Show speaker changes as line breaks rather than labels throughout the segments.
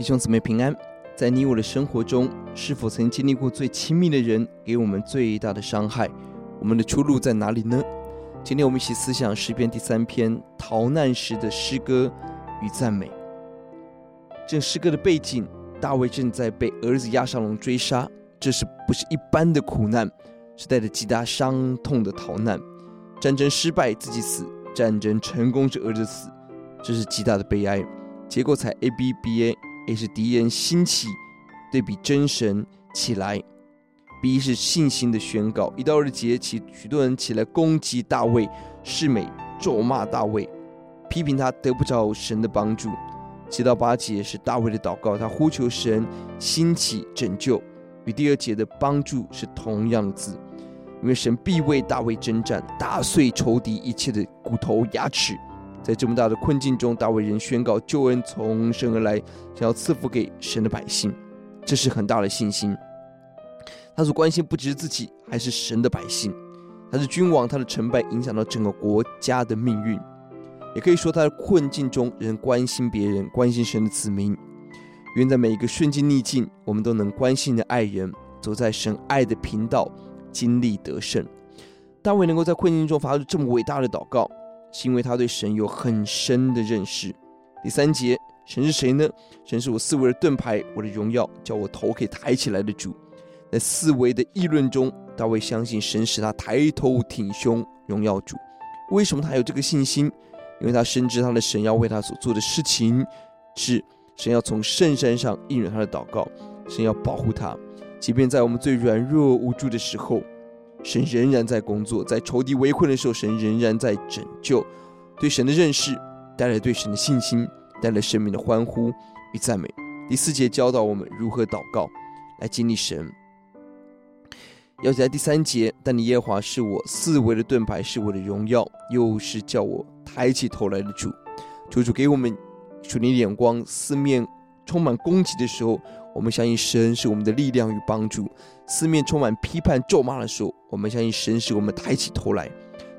弟兄姊妹平安，在你我的生活中，是否曾经历过最亲密的人给我们最大的伤害？我们的出路在哪里呢？今天我们一起思想诗篇第三篇逃难时的诗歌与赞美。这诗歌的背景，大卫正在被儿子押沙龙追杀，这是不是一般的苦难？是带着极大伤痛的逃难。战争失败，自己死；战争成功，是儿子死，这是极大的悲哀。结果才 A B B A A 是敌人兴起，对比真神起来；B 是信心的宣告。一到二节起，许多人起来攻击大卫，示美咒骂大卫，批评他得不着神的帮助。七到八节是大卫的祷告，他呼求神兴起拯救，与第二节的帮助是同样的字。因为神必为大卫征战，打碎仇敌一切的骨头牙齿。在这么大的困境中，大卫仍宣告救恩从神而来，想要赐福给神的百姓，这是很大的信心。他所关心不只是自己，还是神的百姓。他是君王，他的成败影响到整个国家的命运。也可以说，他的困境中仍关心别人，关心神的子民。愿在每一个顺境逆境，我们都能关心的爱人，走在神爱的频道。经历得胜，大卫能够在困境中发出这么伟大的祷告，是因为他对神有很深的认识。第三节，神是谁呢？神是我四围的盾牌，我的荣耀，叫我头可以抬起来的主。在四围的议论中，大卫相信神使他抬头挺胸，荣耀主。为什么他有这个信心？因为他深知他的神要为他所做的事情，是神要从圣山上应允他的祷告，神要保护他。即便在我们最软弱无助的时候，神仍然在工作；在仇敌围困的时候，神仍然在拯救。对神的认识带来对神的信心，带来生命的欢呼与赞美。第四节教导我们如何祷告来经历神。要在第三节，但你耶和华是我四围的盾牌，是我的荣耀，又是叫我抬起头来的主。求主给我们属灵的眼光，四面充满攻击的时候。我们相信神是我们的力量与帮助。四面充满批判咒骂的时候，我们相信神使我们抬起头来。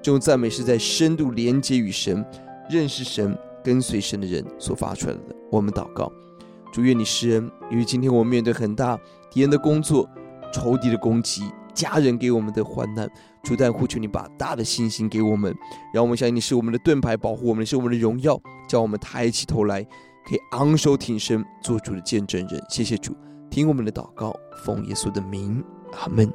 这种赞美是在深度连接与神、认识神、跟随神的人所发出来的。我们祷告，主愿你施恩，因为今天我们面对很大敌人的工作、仇敌的攻击、家人给我们的患难，主但呼求你把大的信心给我们，让我们相信你是我们的盾牌，保护我们是我们的荣耀，叫我们抬起头来。可以昂首挺身，做主的见证人。谢谢主，听我们的祷告，奉耶稣的名，阿门。